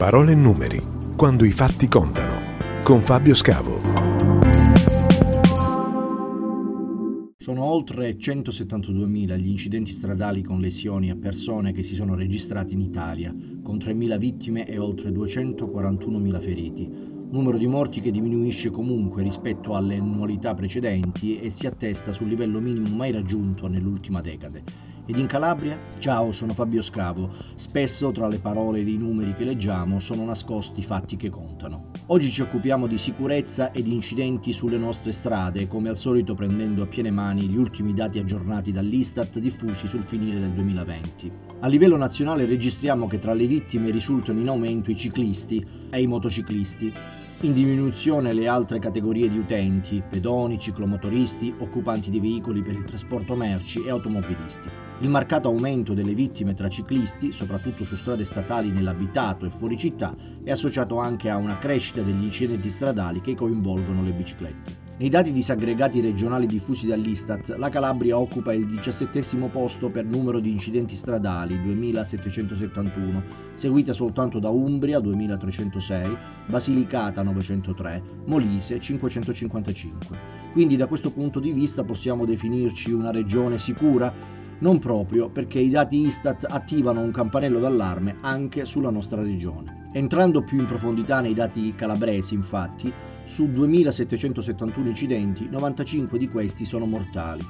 Parole e numeri, quando i fatti contano, con Fabio Scavo. Sono oltre 172.000 gli incidenti stradali con lesioni a persone che si sono registrati in Italia, con 3.000 vittime e oltre 241.000 feriti. Numero di morti che diminuisce comunque rispetto alle annualità precedenti e si attesta sul livello minimo mai raggiunto nell'ultima decade. Ed in Calabria? Ciao, sono Fabio Scavo. Spesso tra le parole e i numeri che leggiamo sono nascosti fatti che contano. Oggi ci occupiamo di sicurezza e di incidenti sulle nostre strade, come al solito prendendo a piene mani gli ultimi dati aggiornati dall'Istat diffusi sul finire del 2020. A livello nazionale registriamo che tra le vittime risultano in aumento i ciclisti e i motociclisti, in diminuzione le altre categorie di utenti, pedoni, ciclomotoristi, occupanti di veicoli per il trasporto merci e automobilisti. Il marcato aumento delle vittime tra ciclisti, soprattutto su strade statali nell'abitato e fuori città, è associato anche a una crescita degli incidenti stradali che coinvolgono le biciclette. Nei dati disaggregati regionali diffusi dall'Istat, la Calabria occupa il diciassettesimo posto per numero di incidenti stradali, 2771, seguita soltanto da Umbria, 2306, Basilicata, 903, Molise, 555. Quindi da questo punto di vista possiamo definirci una regione sicura? Non proprio, perché i dati Istat attivano un campanello d'allarme anche sulla nostra regione. Entrando più in profondità nei dati calabresi, infatti, su 2.771 incidenti, 95 di questi sono mortali.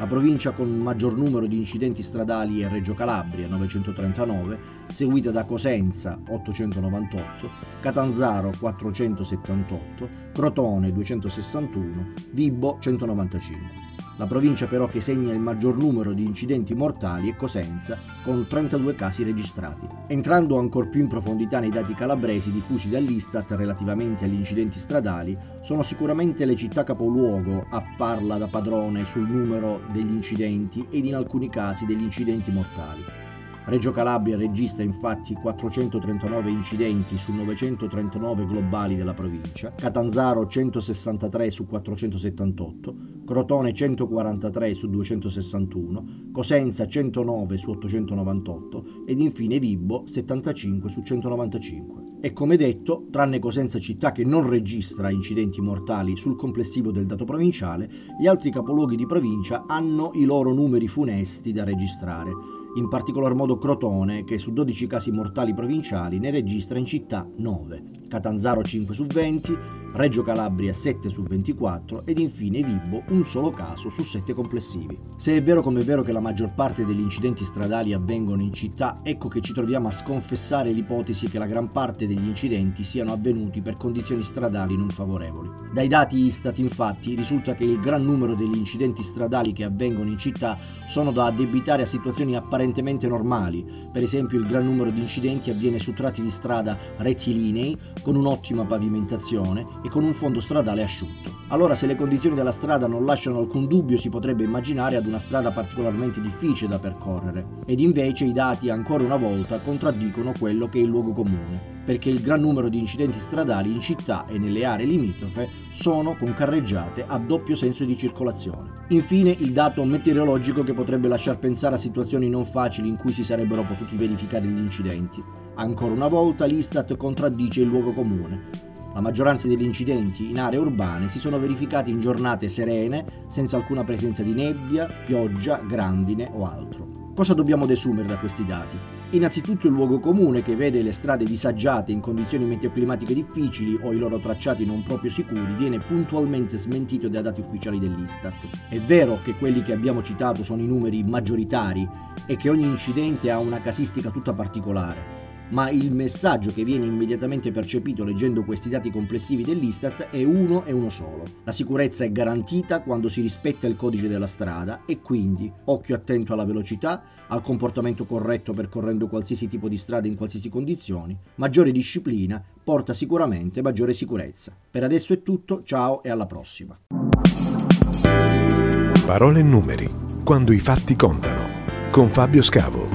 La provincia con maggior numero di incidenti stradali è Reggio Calabria, 939, seguita da Cosenza, 898, Catanzaro, 478, Crotone, 261, Vibo, 195. La provincia però che segna il maggior numero di incidenti mortali è Cosenza, con 32 casi registrati. Entrando ancora più in profondità nei dati calabresi diffusi dall'Istat relativamente agli incidenti stradali, sono sicuramente le città capoluogo a farla da padrone sul numero degli incidenti ed in alcuni casi degli incidenti mortali. Reggio Calabria registra infatti 439 incidenti su 939 globali della provincia, Catanzaro 163 su 478, Crotone 143 su 261, Cosenza 109 su 898 ed infine Vibbo 75 su 195. E come detto, tranne Cosenza città che non registra incidenti mortali sul complessivo del dato provinciale, gli altri capoluoghi di provincia hanno i loro numeri funesti da registrare in particolar modo Crotone, che su 12 casi mortali provinciali ne registra in città 9, Catanzaro 5 su 20, Reggio Calabria 7 su 24 ed infine Vibo un solo caso su 7 complessivi. Se è vero come è vero che la maggior parte degli incidenti stradali avvengono in città, ecco che ci troviamo a sconfessare l'ipotesi che la gran parte degli incidenti siano avvenuti per condizioni stradali non favorevoli. Dai dati Istat infatti risulta che il gran numero degli incidenti stradali che avvengono in città sono da addebitare a situazioni apparentemente normali, per esempio il gran numero di incidenti avviene su tratti di strada rettilinei, con un'ottima pavimentazione e con un fondo stradale asciutto. Allora se le condizioni della strada non lasciano alcun dubbio si potrebbe immaginare ad una strada particolarmente difficile da percorrere, ed invece i dati ancora una volta contraddicono quello che è il luogo comune, perché il gran numero di incidenti stradali in città e nelle aree limitrofe sono con carreggiate a doppio senso di circolazione. Infine il dato meteorologico che potrebbe lasciar pensare a situazioni non facili in cui si sarebbero potuti verificare gli incidenti. Ancora una volta l'Istat contraddice il luogo comune. La maggioranza degli incidenti in aree urbane si sono verificati in giornate serene, senza alcuna presenza di nebbia, pioggia, grandine o altro. Cosa dobbiamo desumere da questi dati? Innanzitutto il luogo comune che vede le strade disagiate in condizioni meteoclimatiche difficili o i loro tracciati non proprio sicuri viene puntualmente smentito dai dati ufficiali dell'Istat. È vero che quelli che abbiamo citato sono i numeri maggioritari e che ogni incidente ha una casistica tutta particolare, ma il messaggio che viene immediatamente percepito leggendo questi dati complessivi dell'Istat è uno e uno solo. La sicurezza è garantita quando si rispetta il codice della strada e quindi occhio attento alla velocità, al comportamento corretto percorrendo qualsiasi tipo di strada in qualsiasi condizioni, maggiore disciplina porta sicuramente maggiore sicurezza. Per adesso è tutto, ciao e alla prossima. Parole e numeri, quando i fatti contano, con Fabio Scavo.